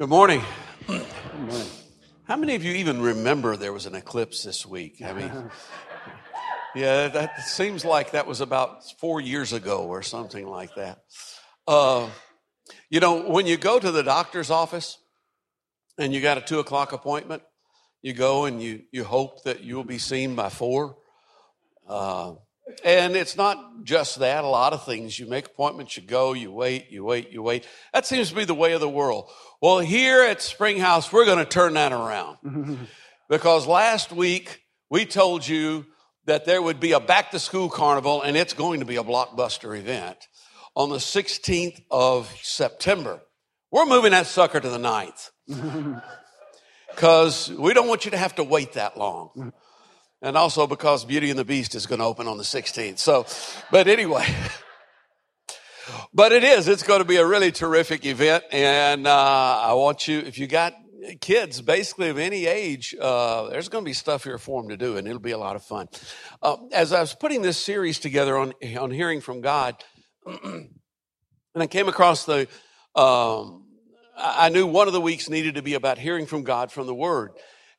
Good morning. Good morning. How many of you even remember there was an eclipse this week? I mean, yeah, that seems like that was about four years ago or something like that. Uh, you know, when you go to the doctor's office and you got a two o'clock appointment, you go and you, you hope that you'll be seen by four. Uh, and it's not just that. A lot of things. You make appointments, you go, you wait, you wait, you wait. That seems to be the way of the world. Well, here at Springhouse, we're going to turn that around. because last week we told you that there would be a back to school carnival and it's going to be a blockbuster event on the 16th of September. We're moving that sucker to the 9th. Because we don't want you to have to wait that long mm-hmm. And also because Beauty and the Beast is going to open on the 16th. So, but anyway, but it is, it's going to be a really terrific event. And, uh, I want you, if you got kids basically of any age, uh, there's going to be stuff here for them to do and it'll be a lot of fun. Uh, as I was putting this series together on, on hearing from God, and I came across the, um, I knew one of the weeks needed to be about hearing from God from the Word.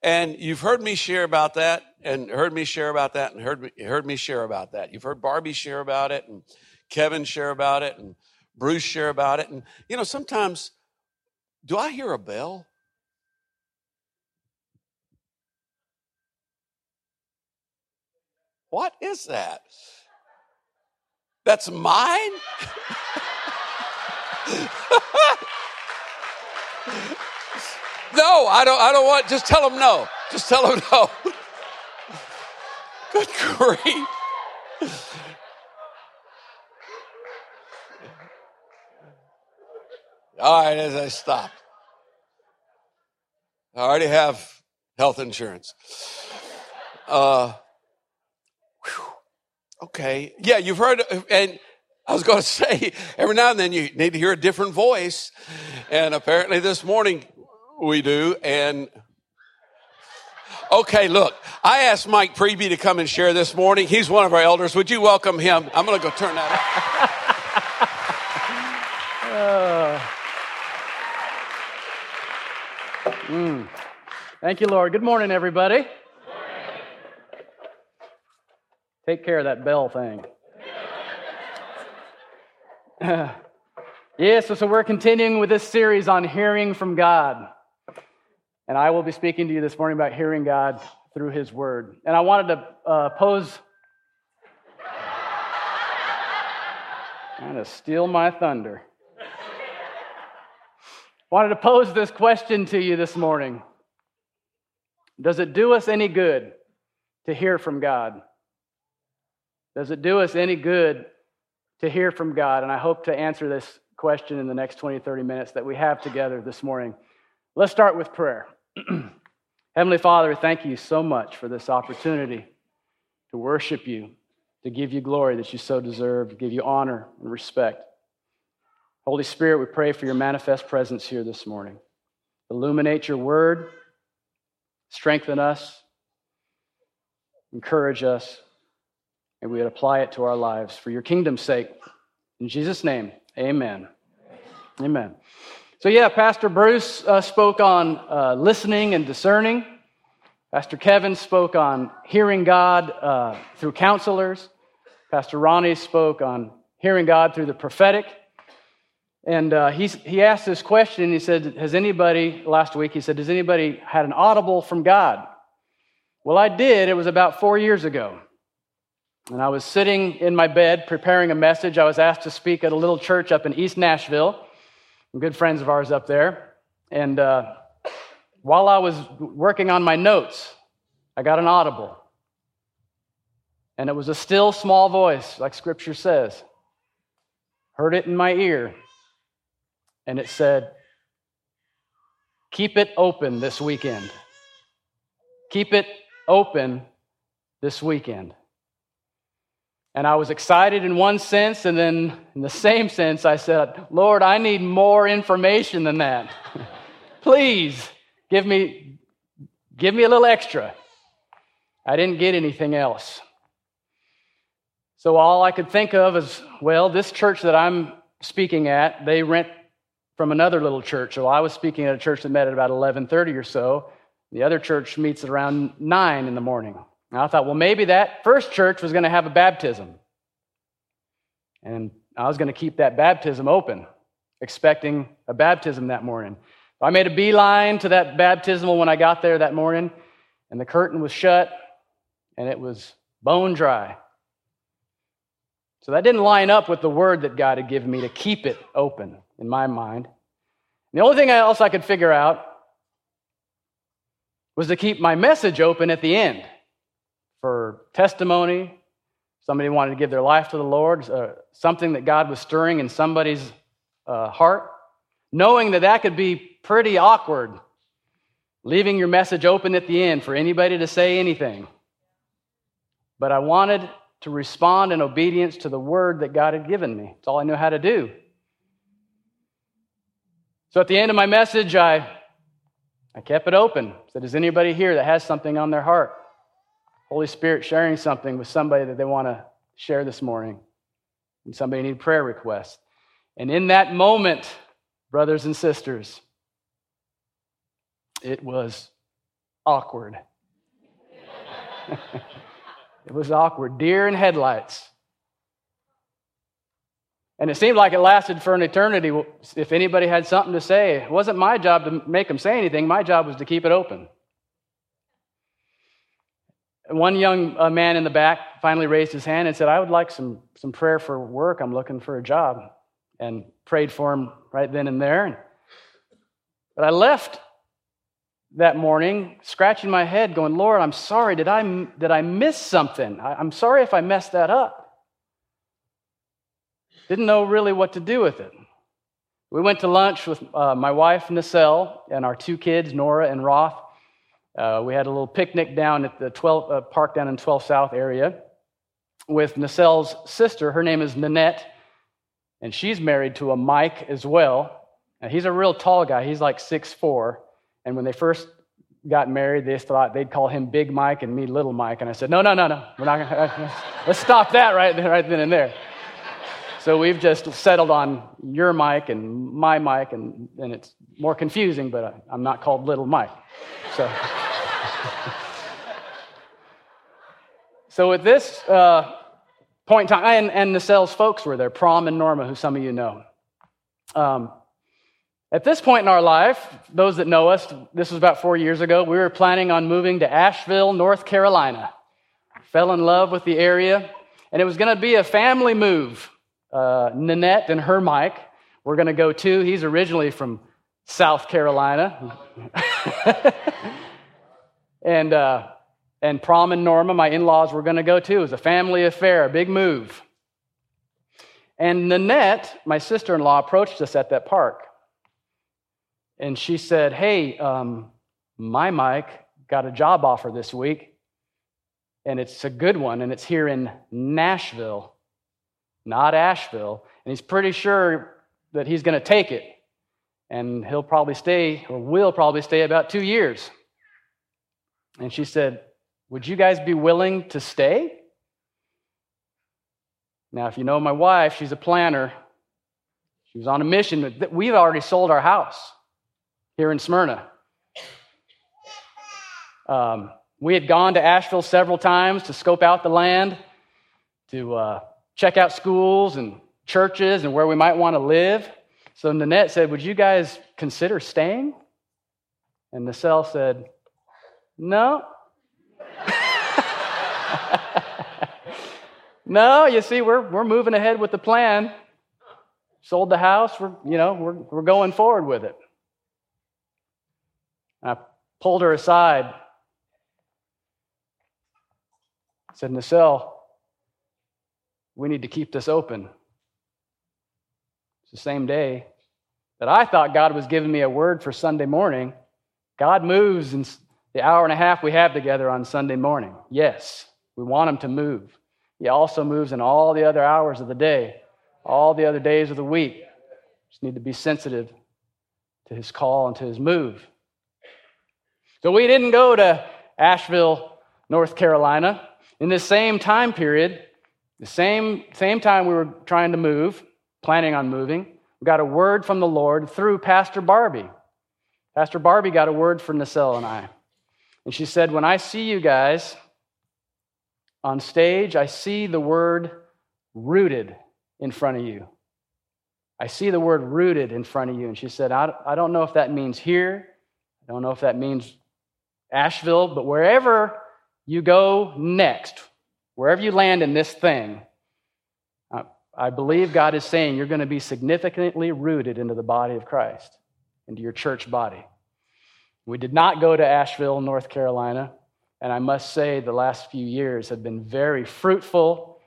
And you've heard me share about that and heard me share about that and heard me, heard me share about that. You've heard Barbie share about it and Kevin share about it and Bruce share about it. And, you know, sometimes, do I hear a bell? What is that? That's mine? no, I don't I don't want just tell them no. Just tell them no. Good grief. All right, as I stopped. I already have health insurance. Uh, okay. Yeah, you've heard, and I was going to say, every now and then you need to hear a different voice. And apparently this morning we do. And Okay, look, I asked Mike Preby to come and share this morning. He's one of our elders. Would you welcome him? I'm going to go turn that uh, mm. Thank you, Lord. Good morning, everybody. Take care of that bell thing. Yeah, so, so we're continuing with this series on hearing from God. And I will be speaking to you this morning about hearing God through His Word. And I wanted to uh, pose, trying to steal my thunder. wanted to pose this question to you this morning Does it do us any good to hear from God? Does it do us any good to hear from God? And I hope to answer this question in the next 20, 30 minutes that we have together this morning. Let's start with prayer. Heavenly Father, thank you so much for this opportunity to worship you, to give you glory that you so deserve, to give you honor and respect. Holy Spirit, we pray for your manifest presence here this morning. Illuminate your word, strengthen us, encourage us, and we would apply it to our lives for your kingdom's sake. In Jesus' name, amen. Amen. So, yeah, Pastor Bruce uh, spoke on uh, listening and discerning. Pastor Kevin spoke on hearing God uh, through counselors. Pastor Ronnie spoke on hearing God through the prophetic. And uh, he asked this question. He said, Has anybody, last week, he said, Has anybody had an audible from God? Well, I did. It was about four years ago. And I was sitting in my bed preparing a message. I was asked to speak at a little church up in East Nashville good friends of ours up there. And uh, while I was working on my notes, I got an audible. And it was a still small voice, like scripture says. Heard it in my ear. And it said, Keep it open this weekend. Keep it open this weekend. And I was excited in one sense, and then in the same sense, I said, Lord, I need more information than that. Please give me, give me a little extra. I didn't get anything else. So all I could think of is, well, this church that I'm speaking at, they rent from another little church. So I was speaking at a church that met at about 11:30 or so. The other church meets at around 9 in the morning. And I thought, well, maybe that first church was going to have a baptism. And I was going to keep that baptism open, expecting a baptism that morning. I made a beeline to that baptismal when I got there that morning, and the curtain was shut, and it was bone dry. So that didn't line up with the word that God had given me to keep it open in my mind. And the only thing else I could figure out was to keep my message open at the end testimony. Somebody wanted to give their life to the Lord, uh, something that God was stirring in somebody's uh, heart, knowing that that could be pretty awkward, leaving your message open at the end for anybody to say anything. But I wanted to respond in obedience to the word that God had given me. It's all I knew how to do. So at the end of my message, I, I kept it open. Said, Is anybody here that has something on their heart? Holy Spirit sharing something with somebody that they want to share this morning. And somebody need prayer request. And in that moment, brothers and sisters, it was awkward. it was awkward. Deer in headlights. And it seemed like it lasted for an eternity. If anybody had something to say, it wasn't my job to make them say anything. My job was to keep it open. One young uh, man in the back finally raised his hand and said, I would like some, some prayer for work. I'm looking for a job. And prayed for him right then and there. But I left that morning scratching my head, going, Lord, I'm sorry. Did I, did I miss something? I'm sorry if I messed that up. Didn't know really what to do with it. We went to lunch with uh, my wife, Nacelle, and our two kids, Nora and Roth. Uh, we had a little picnic down at the 12, uh, park down in 12 South area with Nacelle's sister. Her name is Nanette, and she's married to a Mike as well. And he's a real tall guy. He's like six four. And when they first got married, they thought they'd call him Big Mike and me Little Mike. And I said, no, no, no, no. We're not gonna, let's stop that right, right then and there. So we've just settled on your mic and my mic, and, and it's more confusing, but I'm not called Little Mike. So, so at this uh, point in time, and, and Nacelle's folks were there, Prom and Norma, who some of you know. Um, at this point in our life, those that know us, this was about four years ago, we were planning on moving to Asheville, North Carolina. Fell in love with the area, and it was going to be a family move uh, Nanette and her Mike. We're going to go too. He's originally from South Carolina. and, uh, and Prom and Norma, my in laws, were going to go too. It was a family affair, a big move. And Nanette, my sister in law, approached us at that park. And she said, Hey, um, my Mike got a job offer this week, and it's a good one, and it's here in Nashville not Asheville. And he's pretty sure that he's going to take it. And he'll probably stay, or will probably stay about two years. And she said, Would you guys be willing to stay? Now, if you know my wife, she's a planner. She was on a mission. We've already sold our house here in Smyrna. Um, we had gone to Asheville several times to scope out the land, to uh, check out schools and churches and where we might want to live. So Nanette said, Would you guys consider staying? And Nacelle said, No. no, you see, we're, we're moving ahead with the plan. Sold the house, we're, you know, we're, we're going forward with it. I pulled her aside. Said, Nacelle, we need to keep this open. It's the same day that I thought God was giving me a word for Sunday morning. God moves in the hour and a half we have together on Sunday morning. Yes, we want Him to move. He also moves in all the other hours of the day, all the other days of the week. Just need to be sensitive to His call and to His move. So we didn't go to Asheville, North Carolina. In this same time period, the same, same time we were trying to move, planning on moving, We got a word from the Lord through Pastor Barbie. Pastor Barbie got a word for Nacelle and I. And she said, When I see you guys on stage, I see the word rooted in front of you. I see the word rooted in front of you. And she said, I, I don't know if that means here. I don't know if that means Asheville, but wherever you go next, wherever you land in this thing, I, believe God is saying you're going to be significantly rooted into the body of Christ, into your church body. We did not go to Asheville, North Carolina, and I must say the last few years have been very fruitful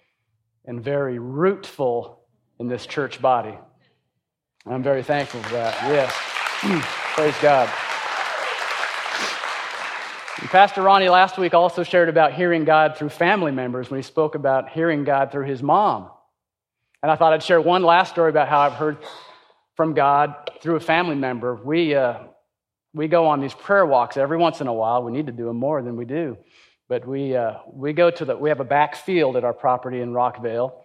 and very rootful in this church body. I'm very thankful for that. Yes. Praise God. And Pastor Ronnie last week also shared about hearing God through family members when he spoke about hearing God through his mom. And I thought I'd share one last story about how I've heard from God through a family member. We, uh, we go on these prayer walks every once in a while. We need to do them more than we do. But we, uh, we go to the, we have a back field at our property in Rockville.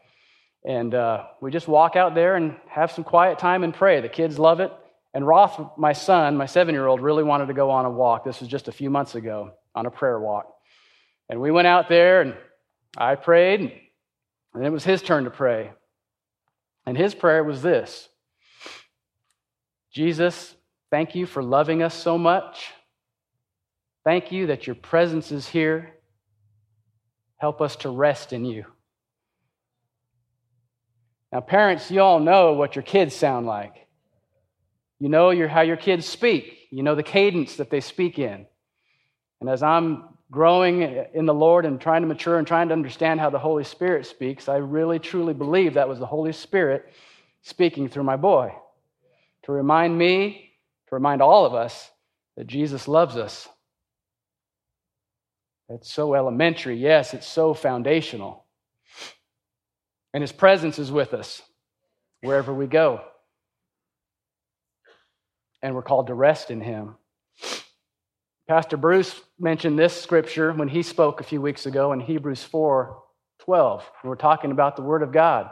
And uh, we just walk out there and have some quiet time and pray. The kids love it. And Roth, my son, my seven year old, really wanted to go on a walk. This was just a few months ago on a prayer walk. And we went out there and I prayed, and it was his turn to pray. And his prayer was this Jesus, thank you for loving us so much. Thank you that your presence is here. Help us to rest in you. Now, parents, you all know what your kids sound like. You know your, how your kids speak. You know the cadence that they speak in. And as I'm growing in the Lord and trying to mature and trying to understand how the Holy Spirit speaks, I really truly believe that was the Holy Spirit speaking through my boy to remind me, to remind all of us that Jesus loves us. It's so elementary. Yes, it's so foundational. And his presence is with us wherever we go and we're called to rest in him. Pastor Bruce mentioned this scripture when he spoke a few weeks ago in Hebrews 4 12. We're talking about the Word of God.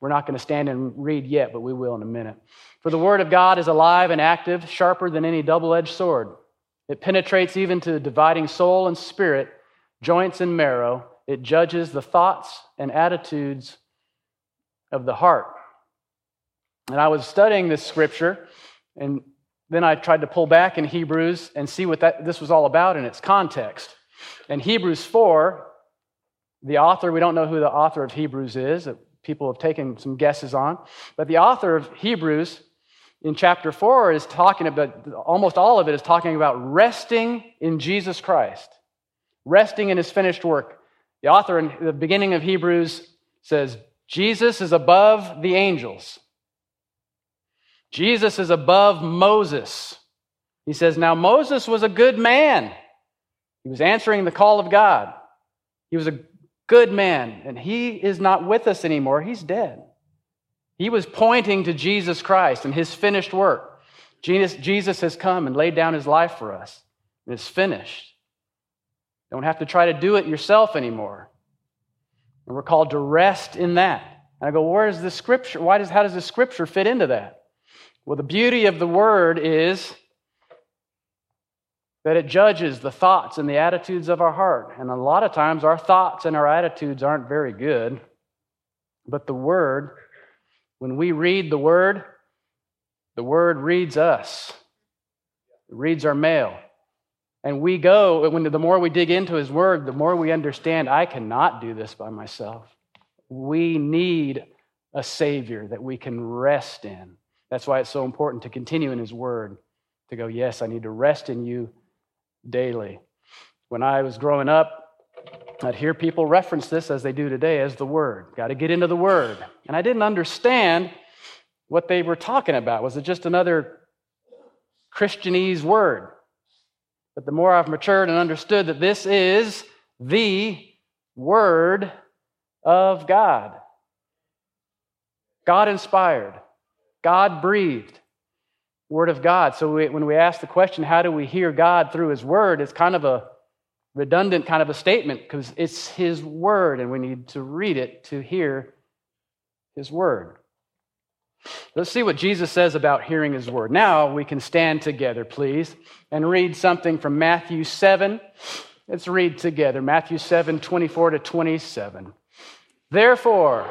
We're not going to stand and read yet, but we will in a minute. For the Word of God is alive and active, sharper than any double edged sword. It penetrates even to dividing soul and spirit, joints and marrow. It judges the thoughts and attitudes of the heart. And I was studying this scripture, and then I tried to pull back in Hebrews and see what that, this was all about in its context. In Hebrews 4, the author, we don't know who the author of Hebrews is, people have taken some guesses on, but the author of Hebrews in chapter 4 is talking about, almost all of it is talking about resting in Jesus Christ, resting in his finished work. The author in the beginning of Hebrews says, Jesus is above the angels. Jesus is above Moses. He says, Now Moses was a good man. He was answering the call of God. He was a good man, and he is not with us anymore. He's dead. He was pointing to Jesus Christ and his finished work. Jesus has come and laid down his life for us, and it's finished. Don't have to try to do it yourself anymore. And we're called to rest in that. And I go, where is the scripture? Why does, how does the scripture fit into that? Well, the beauty of the word is that it judges the thoughts and the attitudes of our heart. And a lot of times our thoughts and our attitudes aren't very good. But the word, when we read the word, the word reads us, it reads our mail. And we go, when the more we dig into his word, the more we understand I cannot do this by myself. We need a Savior that we can rest in. That's why it's so important to continue in His Word, to go, yes, I need to rest in you daily. When I was growing up, I'd hear people reference this as they do today as the Word. Got to get into the Word. And I didn't understand what they were talking about. Was it just another Christianese word? But the more I've matured and understood that this is the Word of God, God inspired, God breathed Word of God. So we, when we ask the question, how do we hear God through His Word, it's kind of a redundant kind of a statement because it's His Word and we need to read it to hear His Word. Let's see what Jesus says about hearing his word. Now we can stand together, please, and read something from Matthew 7. Let's read together Matthew 7 24 to 27. Therefore,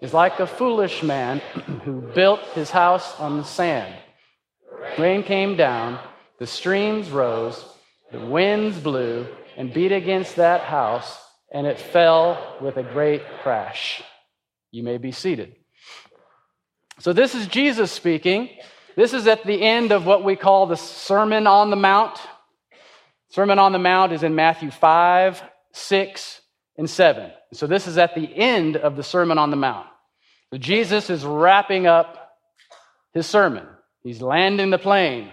is like a foolish man who built his house on the sand. Rain came down, the streams rose, the winds blew and beat against that house, and it fell with a great crash. You may be seated. So, this is Jesus speaking. This is at the end of what we call the Sermon on the Mount. Sermon on the Mount is in Matthew 5, 6, and 7. So, this is at the end of the Sermon on the Mount. Jesus is wrapping up his sermon, he's landing the plane.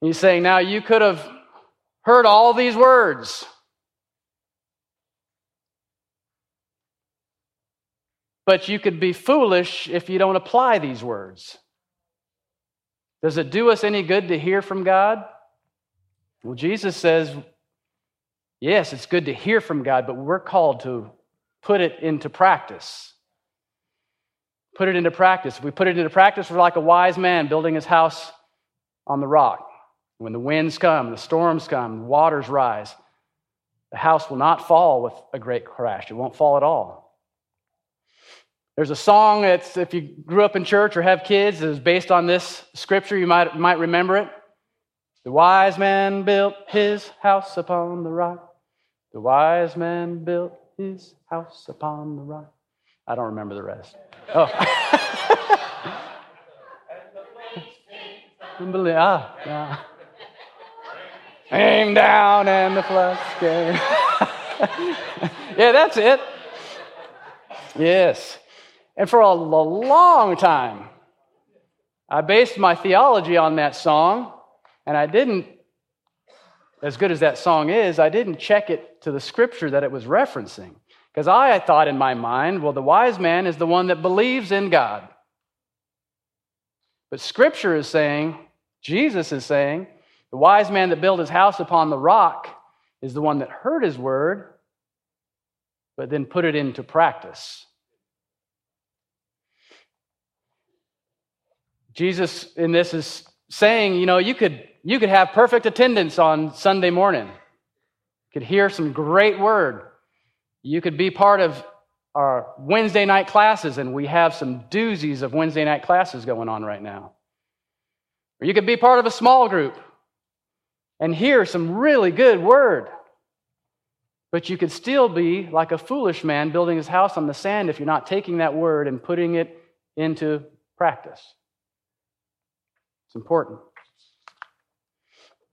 He's saying, Now, you could have heard all these words. But you could be foolish if you don't apply these words. Does it do us any good to hear from God? Well, Jesus says, yes, it's good to hear from God, but we're called to put it into practice. Put it into practice. If we put it into practice, we're like a wise man building his house on the rock. When the winds come, the storms come, the waters rise, the house will not fall with a great crash. It won't fall at all. There's a song that's, if you grew up in church or have kids, that is based on this scripture. You might, might remember it. The wise man built his house upon the rock. The wise man built his house upon the rock. I don't remember the rest. Oh. Unbelievable. Ah, yeah. Down and the floods came. yeah, that's it. Yes. And for a long time, I based my theology on that song, and I didn't, as good as that song is, I didn't check it to the scripture that it was referencing. Because I thought in my mind, well, the wise man is the one that believes in God. But scripture is saying, Jesus is saying, the wise man that built his house upon the rock is the one that heard his word, but then put it into practice. Jesus in this is saying, you know, you could, you could have perfect attendance on Sunday morning. You could hear some great word. You could be part of our Wednesday night classes, and we have some doozies of Wednesday night classes going on right now. Or you could be part of a small group and hear some really good word. But you could still be like a foolish man building his house on the sand if you're not taking that word and putting it into practice. It's important.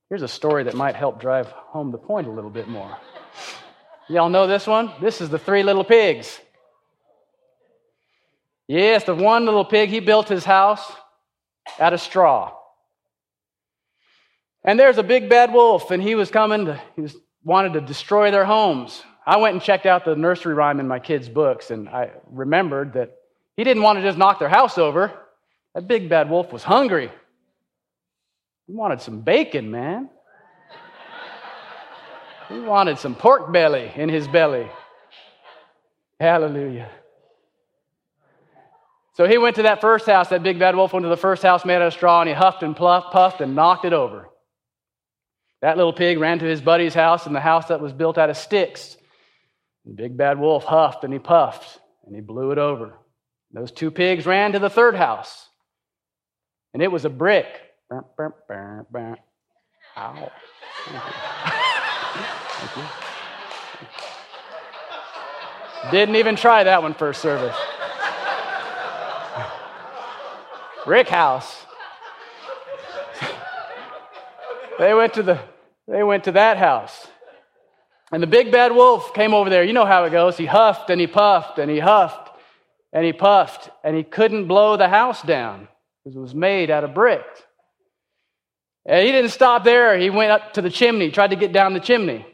Here's a story that might help drive home the point a little bit more. Y'all know this one? This is the three little pigs. Yes, the one little pig, he built his house out of straw. And there's a big bad wolf, and he was coming to, he was, wanted to destroy their homes. I went and checked out the nursery rhyme in my kids' books, and I remembered that he didn't want to just knock their house over. That big bad wolf was hungry. He wanted some bacon, man. He wanted some pork belly in his belly. Hallelujah. So he went to that first house, that big bad wolf went to the first house made out of straw, and he huffed and puffed, puffed and knocked it over. That little pig ran to his buddy's house, and the house that was built out of sticks. The big bad wolf huffed and he puffed, and he blew it over. Those two pigs ran to the third house, and it was a brick Ow. Didn't even try that one first service. Rick House. they went to the they went to that house. And the big bad wolf came over there. You know how it goes. He huffed and he puffed and he huffed and he puffed and he couldn't blow the house down. because it was made out of brick. And he didn't stop there. He went up to the chimney, tried to get down the chimney.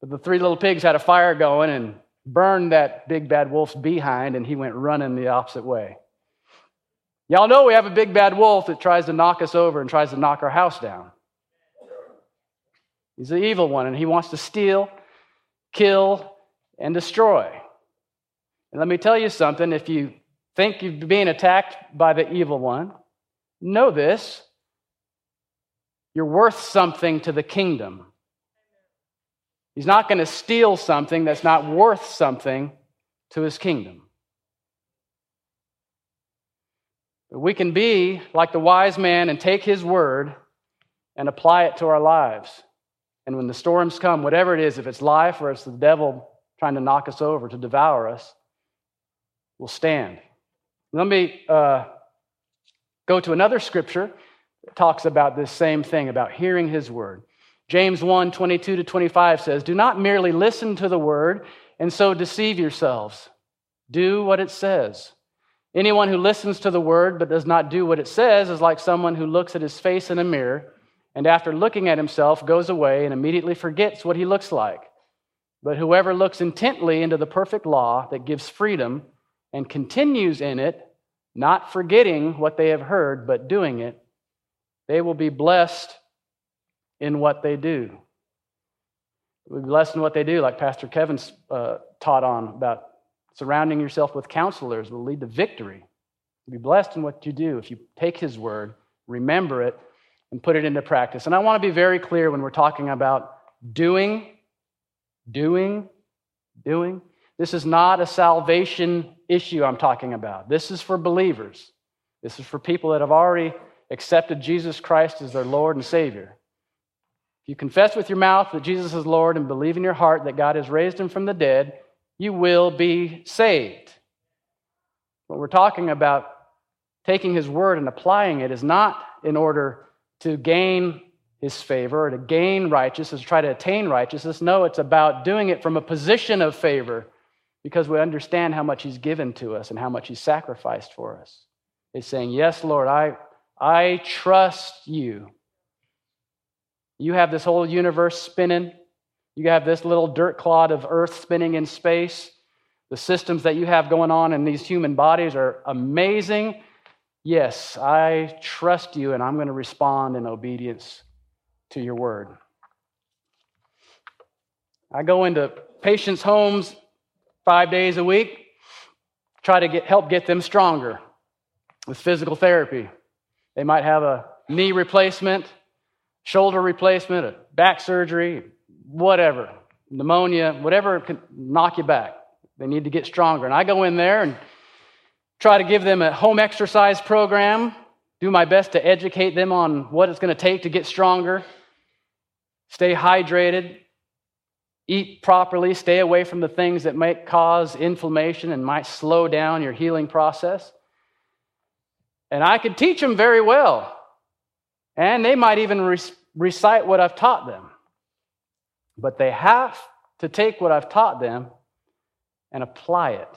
But the three little pigs had a fire going and burned that big bad wolf's behind, and he went running the opposite way. Y'all know we have a big bad wolf that tries to knock us over and tries to knock our house down. He's the evil one, and he wants to steal, kill, and destroy. And let me tell you something if you think you're being attacked by the evil one, know this you're worth something to the kingdom. He's not going to steal something that's not worth something to his kingdom. But we can be like the wise man and take his word and apply it to our lives. And when the storms come, whatever it is, if it's life or it's the devil trying to knock us over, to devour us, we'll stand. Let me uh, go to another scripture talks about this same thing, about hearing his word. James 1 22 to 25 says, Do not merely listen to the word and so deceive yourselves. Do what it says. Anyone who listens to the word but does not do what it says is like someone who looks at his face in a mirror and after looking at himself goes away and immediately forgets what he looks like. But whoever looks intently into the perfect law that gives freedom and continues in it, not forgetting what they have heard, but doing it, they will be blessed in what they do. We'll be blessed in what they do, like Pastor Kevin uh, taught on about surrounding yourself with counselors will lead to victory. You'll be blessed in what you do if you take his word, remember it, and put it into practice. And I want to be very clear when we're talking about doing, doing, doing. This is not a salvation issue I'm talking about. This is for believers. This is for people that have already accepted Jesus Christ as their Lord and Savior. If you confess with your mouth that Jesus is Lord and believe in your heart that God has raised him from the dead, you will be saved. What we're talking about, taking his word and applying it, is not in order to gain his favor or to gain righteousness, try to attain righteousness. No, it's about doing it from a position of favor because we understand how much he's given to us and how much he's sacrificed for us. It's saying, Yes, Lord, I, I trust you. You have this whole universe spinning. You have this little dirt clod of earth spinning in space. The systems that you have going on in these human bodies are amazing. Yes, I trust you, and I'm going to respond in obedience to your word. I go into patients' homes five days a week, try to get, help get them stronger with physical therapy. They might have a knee replacement, shoulder replacement, a back surgery, whatever, pneumonia, whatever can knock you back. They need to get stronger. And I go in there and try to give them a home exercise program, do my best to educate them on what it's going to take to get stronger, stay hydrated, eat properly, stay away from the things that might cause inflammation and might slow down your healing process. And I could teach them very well. And they might even re- recite what I've taught them. But they have to take what I've taught them and apply it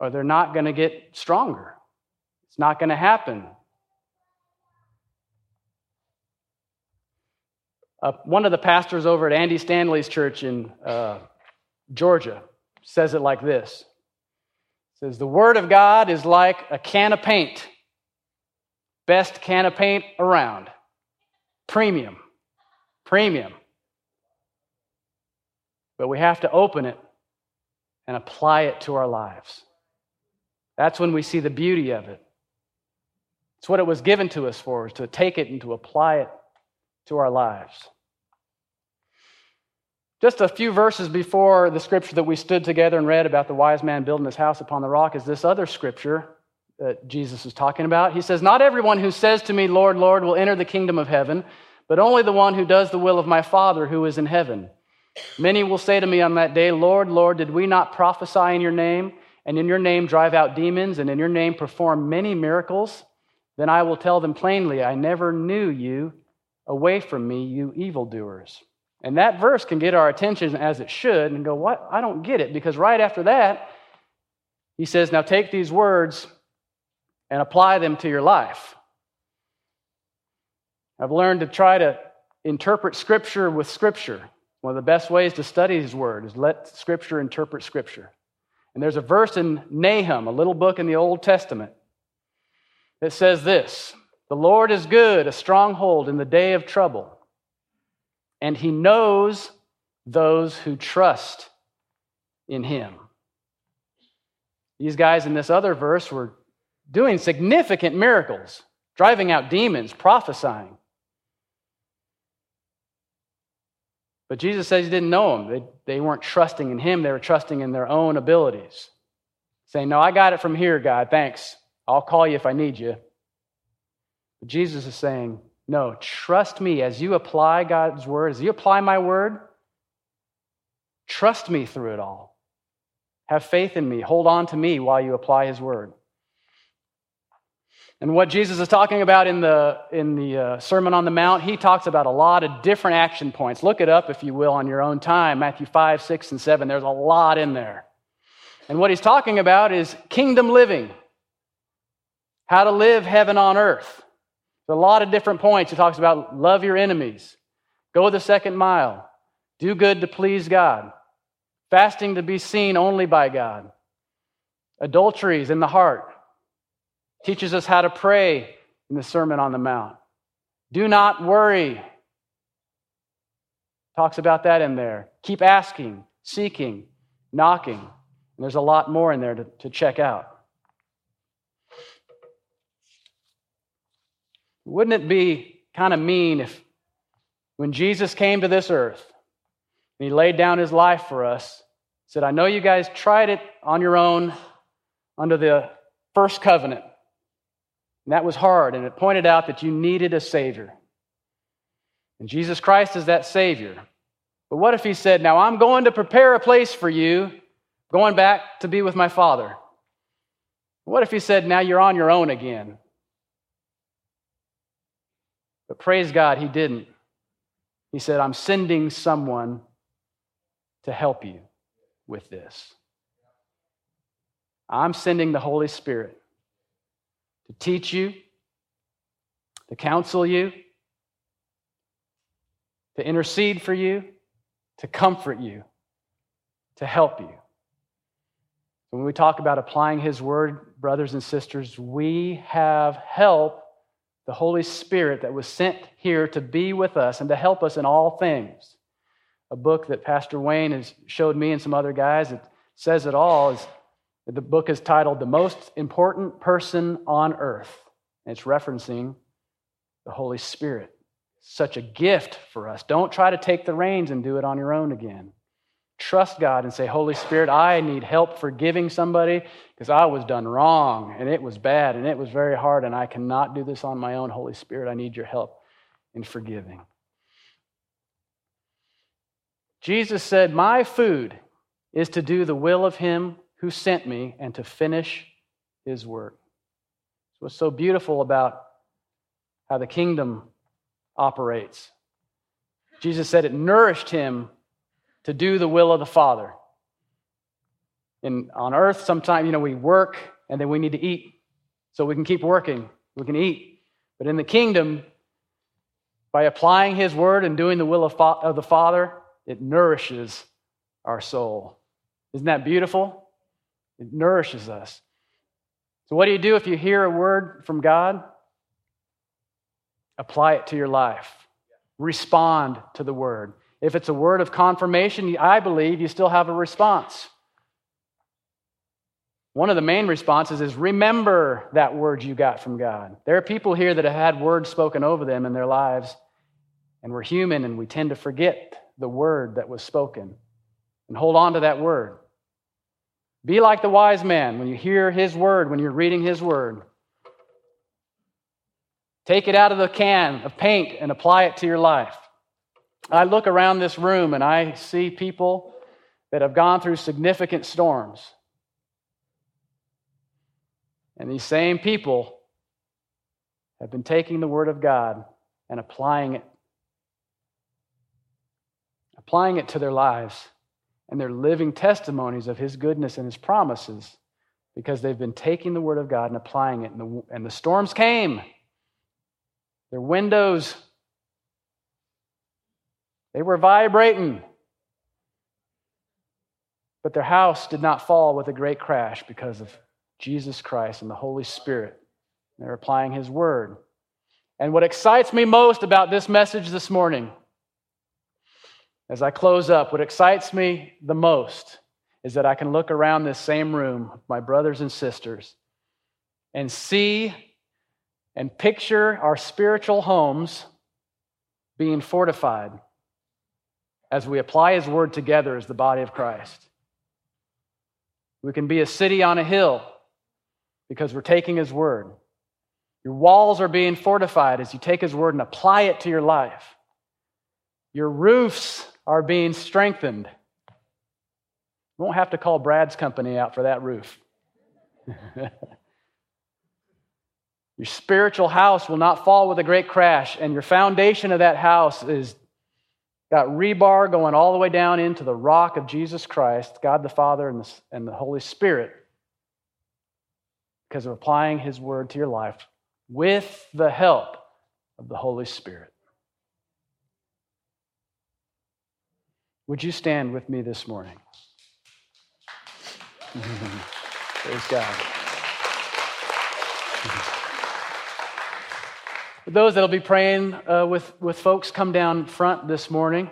or they're not going to get stronger. It's not going to happen. Uh, one of the pastors over at Andy Stanley's church in uh, Georgia says it like this says the word of god is like a can of paint best can of paint around premium premium but we have to open it and apply it to our lives that's when we see the beauty of it. It's what it was given to us for, is to take it and to apply it to our lives. Just a few verses before the scripture that we stood together and read about the wise man building his house upon the rock is this other scripture that Jesus is talking about. He says, Not everyone who says to me, Lord, Lord, will enter the kingdom of heaven, but only the one who does the will of my Father who is in heaven. Many will say to me on that day, Lord, Lord, did we not prophesy in your name? and in your name drive out demons, and in your name perform many miracles, then I will tell them plainly, I never knew you. Away from me, you evildoers. And that verse can get our attention as it should and go, What? I don't get it. Because right after that, he says, Now take these words and apply them to your life. I've learned to try to interpret Scripture with Scripture. One of the best ways to study His Word is let Scripture interpret Scripture. And there's a verse in Nahum, a little book in the Old Testament, that says this The Lord is good, a stronghold in the day of trouble, and He knows those who trust in Him. These guys in this other verse were doing significant miracles, driving out demons, prophesying. But Jesus says he didn't know them. They, they weren't trusting in him, they were trusting in their own abilities. Saying, No, I got it from here, God. Thanks. I'll call you if I need you. But Jesus is saying, No, trust me as you apply God's word, as you apply my word, trust me through it all. Have faith in me. Hold on to me while you apply his word. And what Jesus is talking about in the, in the uh, Sermon on the Mount, he talks about a lot of different action points. Look it up, if you will, on your own time Matthew 5, 6, and 7. There's a lot in there. And what he's talking about is kingdom living, how to live heaven on earth. There's a lot of different points. He talks about love your enemies, go the second mile, do good to please God, fasting to be seen only by God, adulteries in the heart teaches us how to pray in the Sermon on the Mount. Do not worry. Talks about that in there. Keep asking, seeking, knocking. And there's a lot more in there to, to check out. Wouldn't it be kind of mean if, when Jesus came to this earth and he laid down his life for us, said, I know you guys tried it on your own under the first covenant. And that was hard, and it pointed out that you needed a Savior. And Jesus Christ is that Savior. But what if He said, Now I'm going to prepare a place for you, going back to be with my Father? What if He said, Now you're on your own again? But praise God, He didn't. He said, I'm sending someone to help you with this. I'm sending the Holy Spirit to teach you, to counsel you, to intercede for you, to comfort you, to help you. When we talk about applying His Word, brothers and sisters, we have help, the Holy Spirit that was sent here to be with us and to help us in all things. A book that Pastor Wayne has showed me and some other guys that says it all is the book is titled The Most Important Person on Earth. And it's referencing the Holy Spirit. Such a gift for us. Don't try to take the reins and do it on your own again. Trust God and say, Holy Spirit, I need help forgiving somebody because I was done wrong and it was bad and it was very hard and I cannot do this on my own. Holy Spirit, I need your help in forgiving. Jesus said, My food is to do the will of Him who sent me and to finish his work. What's so beautiful about how the kingdom operates. Jesus said it nourished him to do the will of the Father. And on earth, sometimes, you know, we work and then we need to eat so we can keep working. We can eat. But in the kingdom, by applying his word and doing the will of, of the Father, it nourishes our soul. Isn't that beautiful? It nourishes us. So, what do you do if you hear a word from God? Apply it to your life. Respond to the word. If it's a word of confirmation, I believe you still have a response. One of the main responses is remember that word you got from God. There are people here that have had words spoken over them in their lives, and we're human and we tend to forget the word that was spoken and hold on to that word. Be like the wise man when you hear his word, when you're reading his word. Take it out of the can of paint and apply it to your life. I look around this room and I see people that have gone through significant storms. And these same people have been taking the Word of God and applying it, applying it to their lives and they're living testimonies of his goodness and his promises because they've been taking the Word of God and applying it, and the, and the storms came. Their windows, they were vibrating. But their house did not fall with a great crash because of Jesus Christ and the Holy Spirit. They're applying His Word. And what excites me most about this message this morning, as I close up, what excites me the most is that I can look around this same room, my brothers and sisters, and see and picture our spiritual homes being fortified as we apply His Word together as the body of Christ. We can be a city on a hill because we're taking His Word. Your walls are being fortified as you take His Word and apply it to your life. Your roofs are being strengthened. You won't have to call Brad's company out for that roof. your spiritual house will not fall with a great crash, and your foundation of that house is got rebar going all the way down into the rock of Jesus Christ, God the Father and the, and the Holy Spirit, because of applying His word to your life with the help of the Holy Spirit. Would you stand with me this morning? Praise God. Those that'll be praying uh, with, with folks, come down front this morning.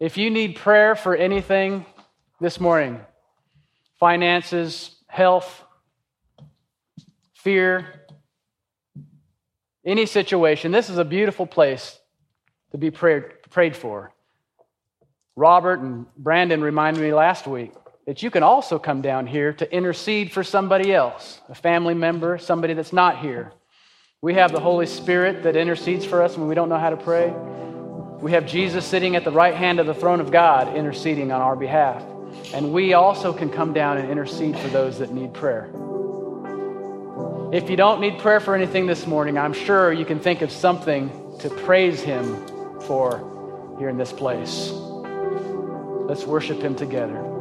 If you need prayer for anything this morning finances, health, fear, any situation, this is a beautiful place to be prayed, prayed for. Robert and Brandon reminded me last week that you can also come down here to intercede for somebody else, a family member, somebody that's not here. We have the Holy Spirit that intercedes for us when we don't know how to pray. We have Jesus sitting at the right hand of the throne of God interceding on our behalf. And we also can come down and intercede for those that need prayer. If you don't need prayer for anything this morning, I'm sure you can think of something to praise Him for here in this place. Let's worship Him together.